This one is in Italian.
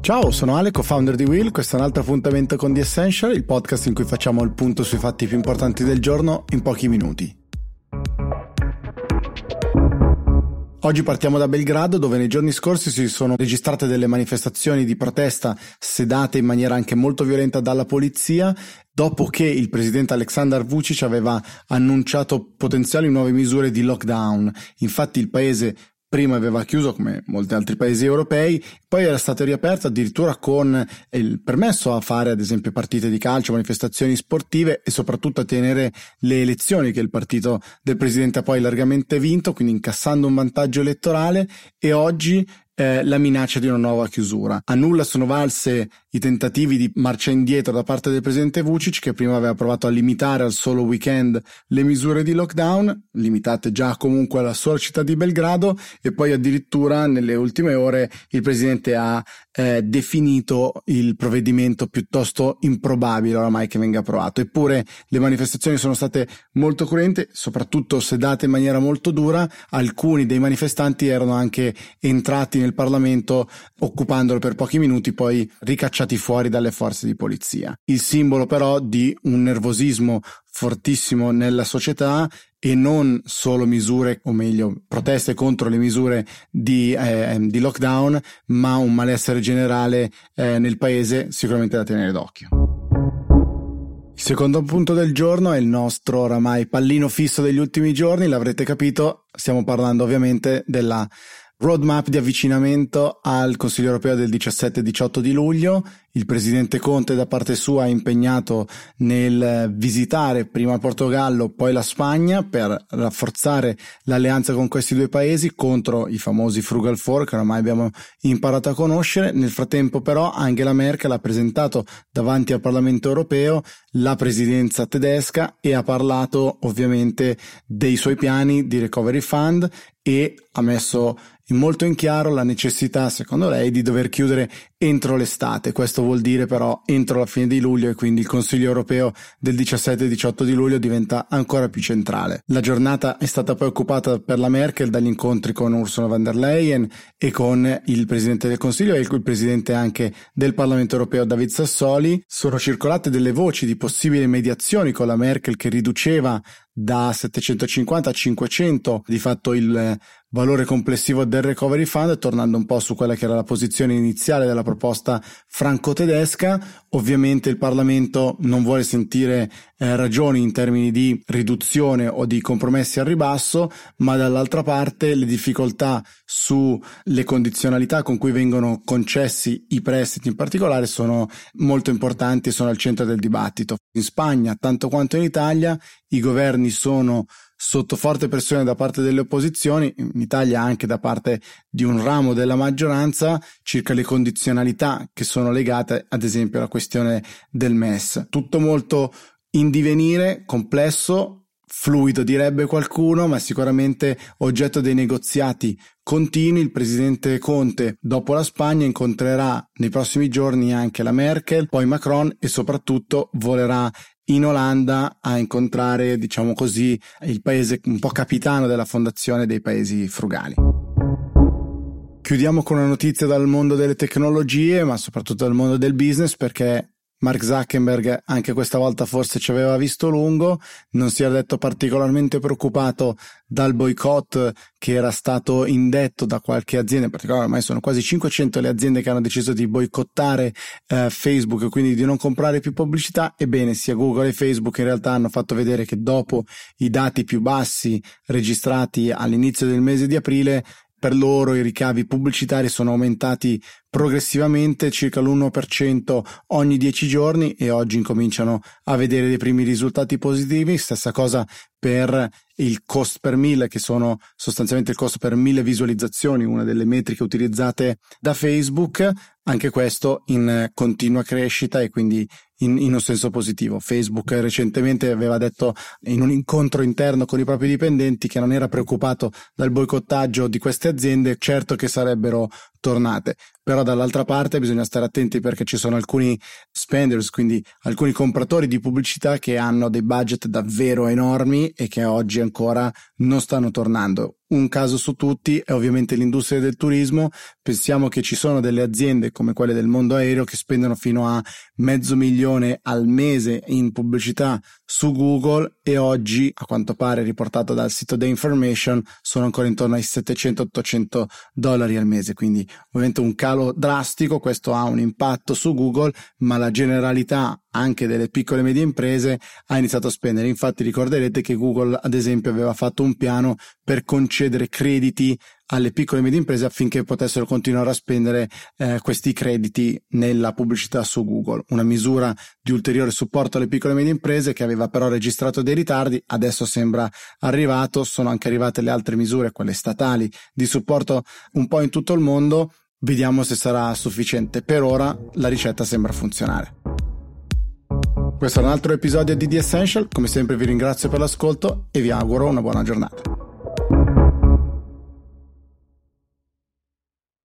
Ciao, sono Ale, co-founder di Will. Questo è un altro appuntamento con The Essential, il podcast in cui facciamo il punto sui fatti più importanti del giorno in pochi minuti. Oggi partiamo da Belgrado dove nei giorni scorsi si sono registrate delle manifestazioni di protesta sedate in maniera anche molto violenta dalla polizia dopo che il presidente Aleksandar Vucic aveva annunciato potenziali nuove misure di lockdown. Infatti il paese prima aveva chiuso come molti altri paesi europei, poi era stato riaperto addirittura con il permesso a fare ad esempio partite di calcio, manifestazioni sportive e soprattutto a tenere le elezioni che il partito del presidente ha poi largamente vinto, quindi incassando un vantaggio elettorale. E oggi eh, la minaccia di una nuova chiusura. A nulla sono valse i tentativi di marcia indietro da parte del presidente Vucic che prima aveva provato a limitare al solo weekend le misure di lockdown, limitate già comunque alla sola città di Belgrado e poi addirittura nelle ultime ore il presidente ha eh, definito il provvedimento piuttosto improbabile oramai che venga approvato. Eppure le manifestazioni sono state molto cruente, soprattutto sedate in maniera molto dura, alcuni dei manifestanti erano anche entrati nel Parlamento occupandolo per pochi minuti, poi ricacciati fuori dalle forze di polizia. Il simbolo però di un nervosismo fortissimo nella società e non solo misure, o meglio, proteste contro le misure di, eh, di lockdown, ma un malessere generale eh, nel paese sicuramente da tenere d'occhio. Il secondo punto del giorno è il nostro oramai pallino fisso degli ultimi giorni, l'avrete capito, stiamo parlando ovviamente della roadmap di avvicinamento al Consiglio europeo del 17 e 18 di luglio. Il presidente Conte da parte sua è impegnato nel visitare prima Portogallo, poi la Spagna per rafforzare l'alleanza con questi due paesi contro i famosi Frugal Four che oramai abbiamo imparato a conoscere. Nel frattempo però Angela Merkel ha presentato davanti al Parlamento europeo la presidenza tedesca e ha parlato ovviamente dei suoi piani di recovery fund e ha messo molto in chiaro la necessità, secondo lei, di dover chiudere entro l'estate. Questo vuol dire però entro la fine di luglio e quindi il Consiglio europeo del 17 e 18 di luglio diventa ancora più centrale. La giornata è stata poi occupata per la Merkel dagli incontri con Ursula von der Leyen e con il Presidente del Consiglio e il Presidente anche del Parlamento europeo David Sassoli. Sono circolate delle voci di possibili mediazioni con la Merkel che riduceva da 750 a 500 di fatto il valore complessivo del recovery fund, tornando un po' su quella che era la posizione iniziale della proposta franco-tedesca. Ovviamente il Parlamento non vuole sentire eh, ragioni in termini di riduzione o di compromessi al ribasso, ma dall'altra parte le difficoltà sulle condizionalità con cui vengono concessi i prestiti in particolare sono molto importanti e sono al centro del dibattito. In Spagna, tanto quanto in Italia, i governi sono sotto forte pressione da parte delle opposizioni, in Italia anche da parte di un ramo della maggioranza, circa le condizionalità che sono legate ad esempio alla questione del MES. Tutto molto in divenire, complesso, fluido direbbe qualcuno, ma sicuramente oggetto dei negoziati continui. Il presidente Conte, dopo la Spagna, incontrerà nei prossimi giorni anche la Merkel, poi Macron e soprattutto volerà in Olanda a incontrare, diciamo così, il paese un po' capitano della fondazione dei paesi frugali. Chiudiamo con una notizia dal mondo delle tecnologie, ma soprattutto dal mondo del business, perché Mark Zuckerberg anche questa volta forse ci aveva visto lungo, non si era detto particolarmente preoccupato dal boicott che era stato indetto da qualche azienda, in particolare ormai sono quasi 500 le aziende che hanno deciso di boicottare eh, Facebook e quindi di non comprare più pubblicità. Ebbene, sia Google e Facebook in realtà hanno fatto vedere che dopo i dati più bassi registrati all'inizio del mese di aprile per loro i ricavi pubblicitari sono aumentati progressivamente circa l'1% ogni 10 giorni e oggi incominciano a vedere dei primi risultati positivi. Stessa cosa per il cost per mille, che sono sostanzialmente il costo per mille visualizzazioni, una delle metriche utilizzate da Facebook. Anche questo in continua crescita e quindi in, in, un senso positivo. Facebook recentemente aveva detto in un incontro interno con i propri dipendenti che non era preoccupato dal boicottaggio di queste aziende, certo che sarebbero tornate. Però dall'altra parte bisogna stare attenti perché ci sono alcuni spenders, quindi alcuni compratori di pubblicità che hanno dei budget davvero enormi e che oggi ancora non stanno tornando. Un caso su tutti è ovviamente l'industria del turismo. Pensiamo che ci sono delle aziende come quelle del mondo aereo che spendono fino a mezzo milione al mese in pubblicità su Google e oggi, a quanto pare riportato dal sito The Information, sono ancora intorno ai 700-800 dollari al mese. Quindi ovviamente un calo drastico, questo ha un impatto su Google, ma la generalità anche delle piccole e medie imprese ha iniziato a spendere. Infatti ricorderete che Google ad esempio aveva fatto un piano per concedere crediti alle piccole e medie imprese affinché potessero continuare a spendere eh, questi crediti nella pubblicità su Google. Una misura di ulteriore supporto alle piccole e medie imprese che aveva però registrato dei ritardi, adesso sembra arrivato, sono anche arrivate le altre misure, quelle statali, di supporto un po' in tutto il mondo. Vediamo se sarà sufficiente. Per ora la ricetta sembra funzionare. Questo è un altro episodio di The Essential, come sempre vi ringrazio per l'ascolto e vi auguro una buona giornata.